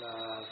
love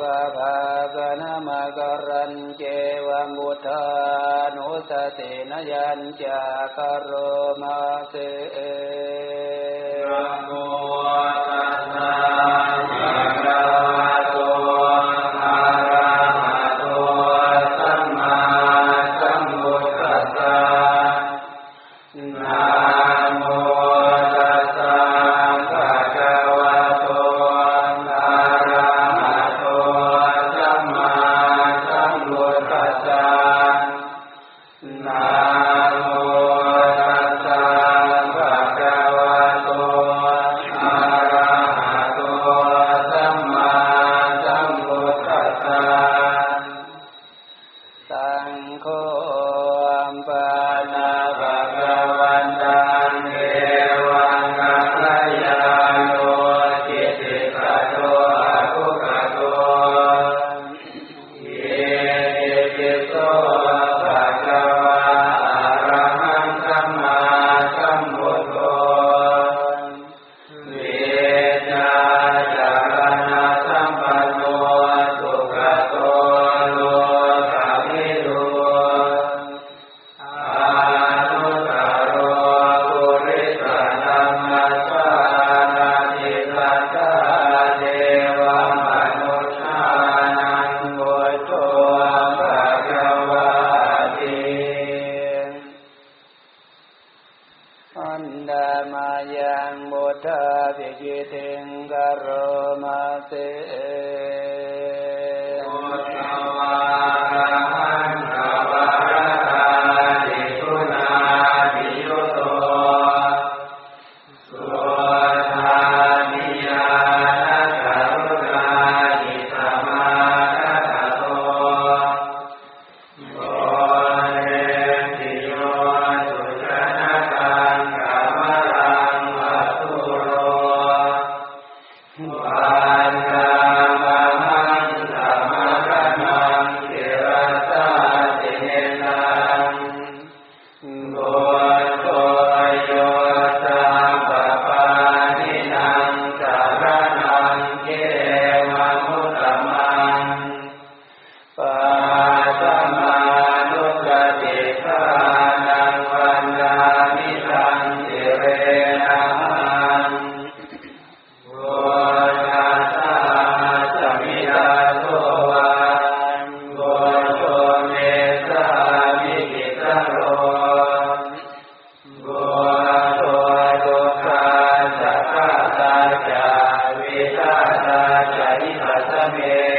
ปภาคณมกรันเจวัมุทานุสตินยัญจาคารมาเส Amen.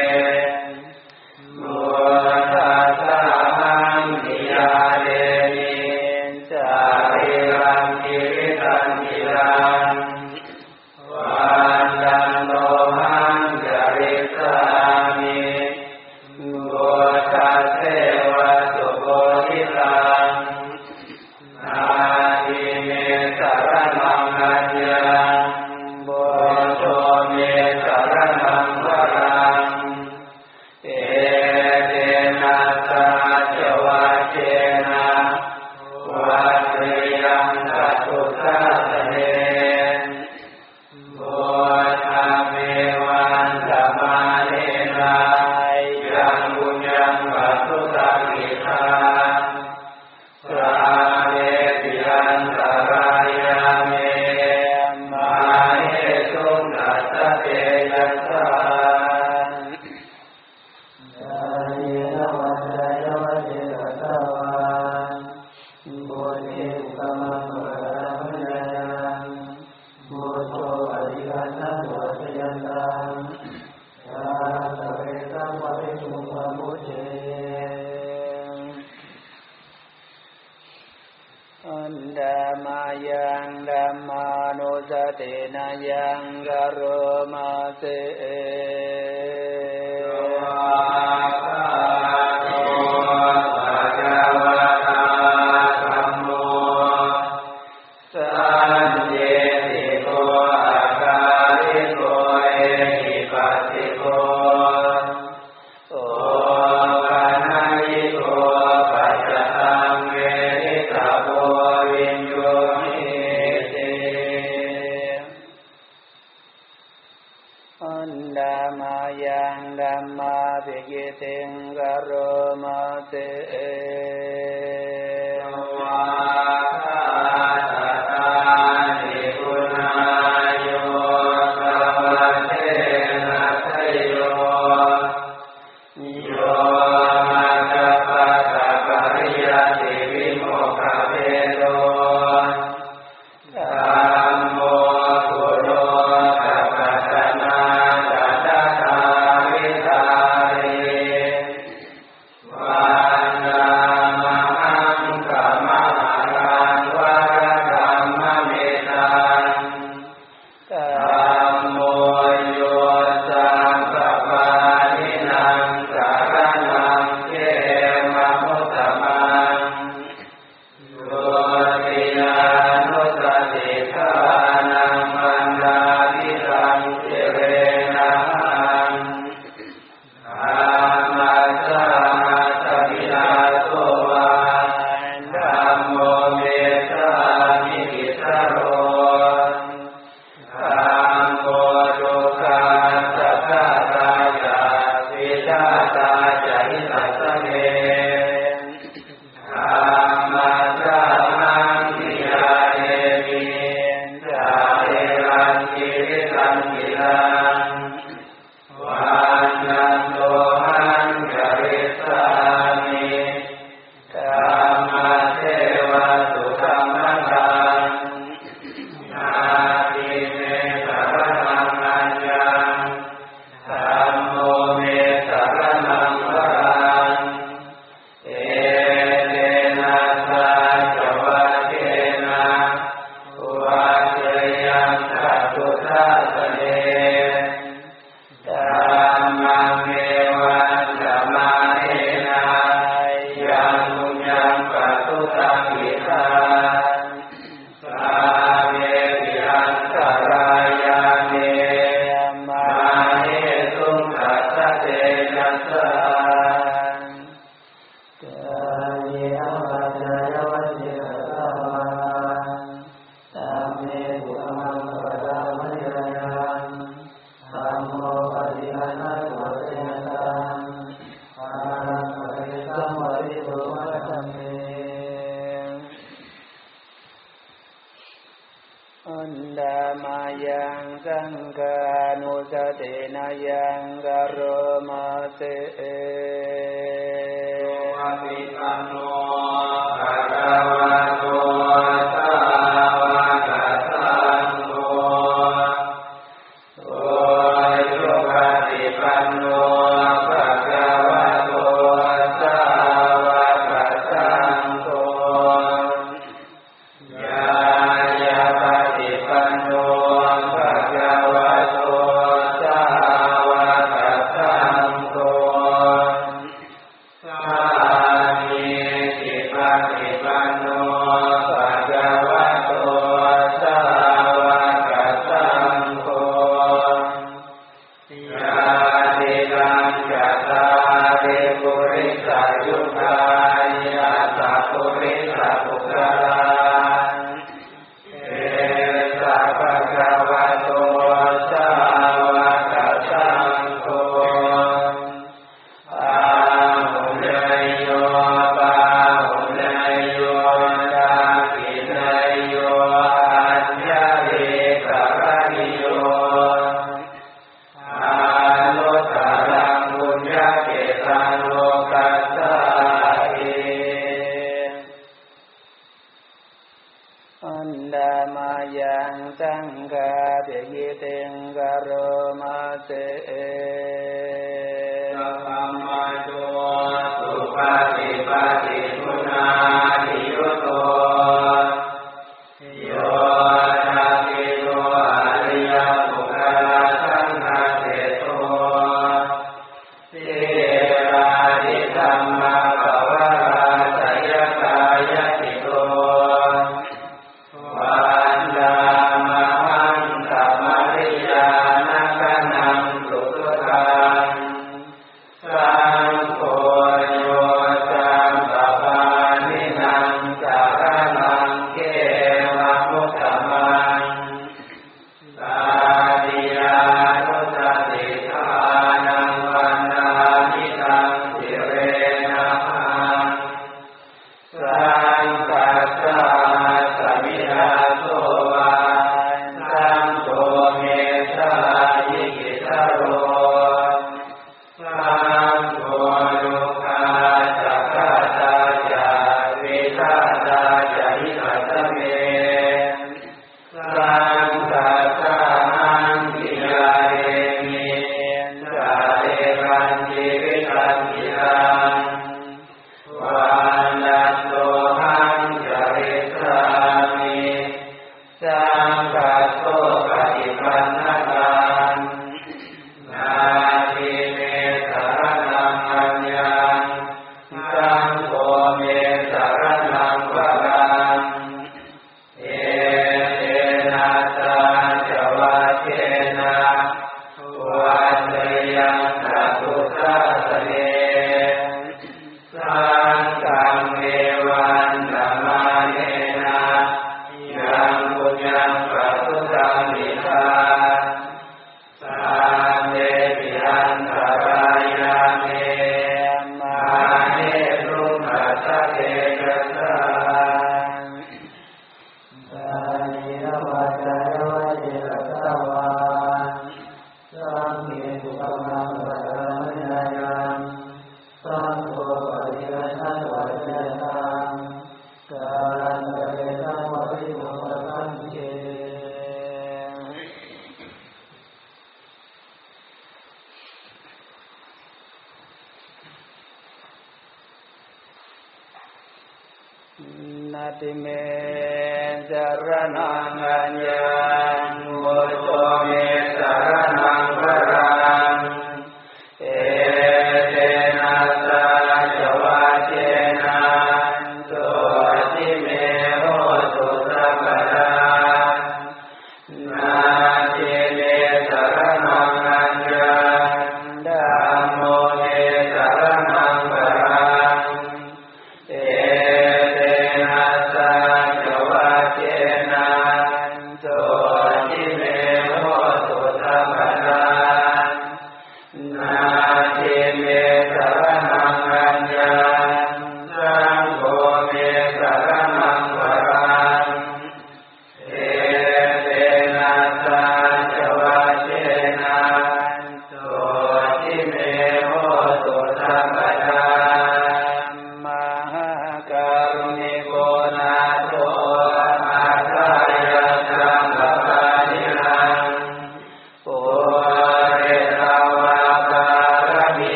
ปฏิมานาโกเตนะตังอารังปริสัมปริโตมะสัมเมอนดามายังสังกานุสตินายังกโรมาเต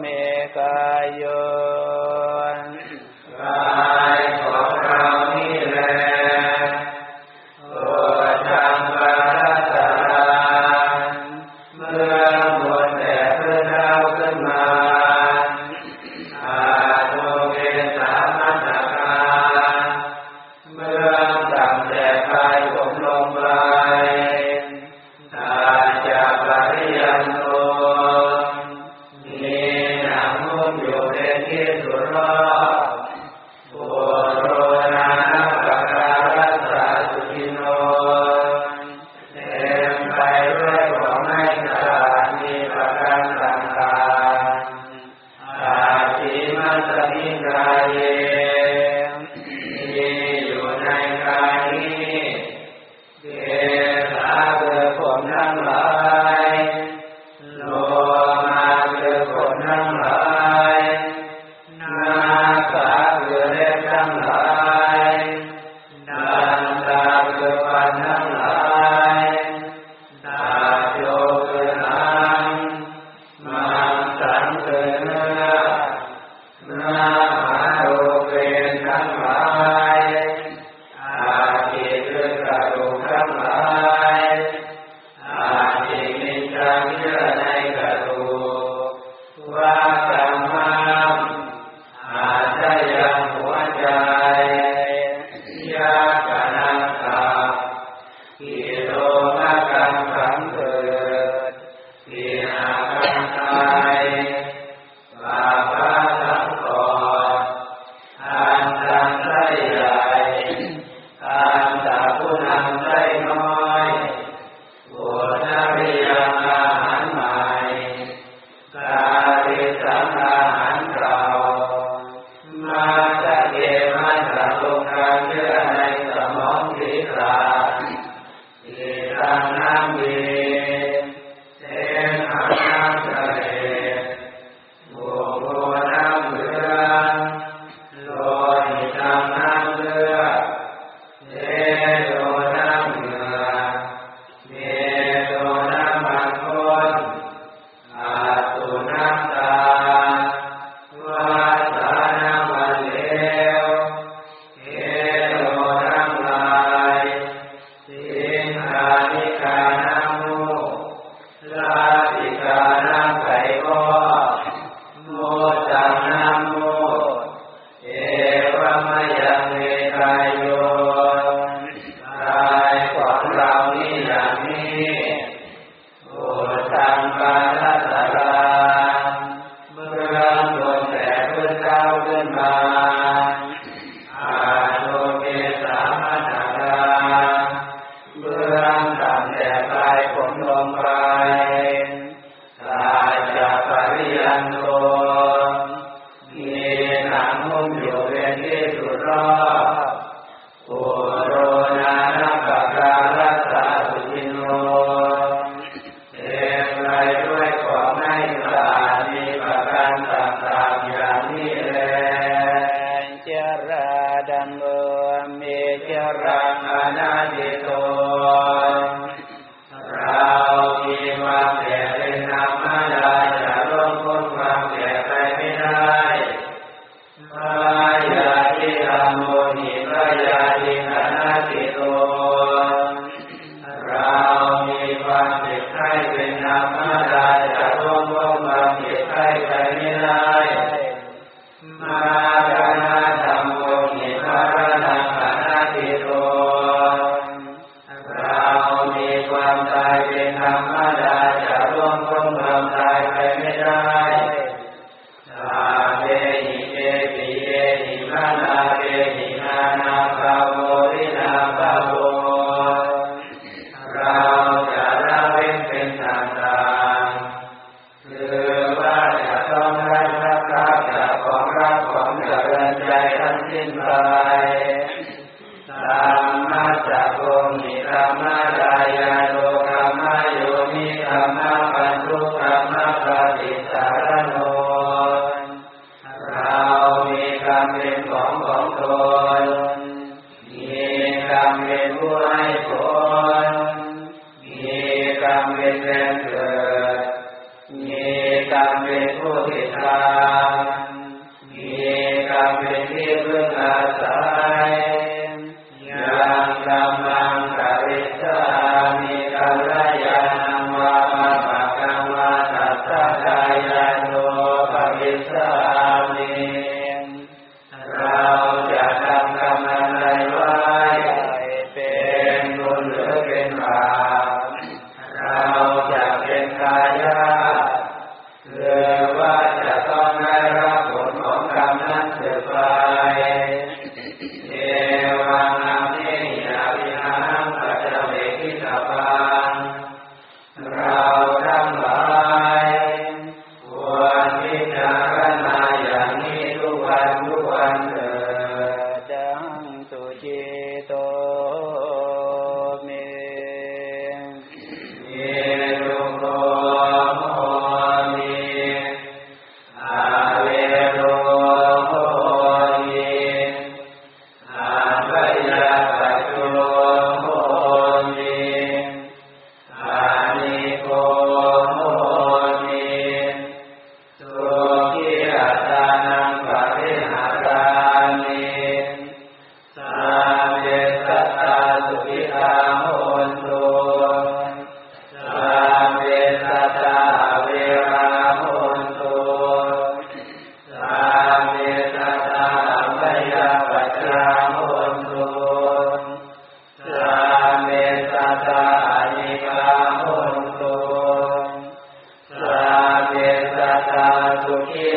เมกายน โลเก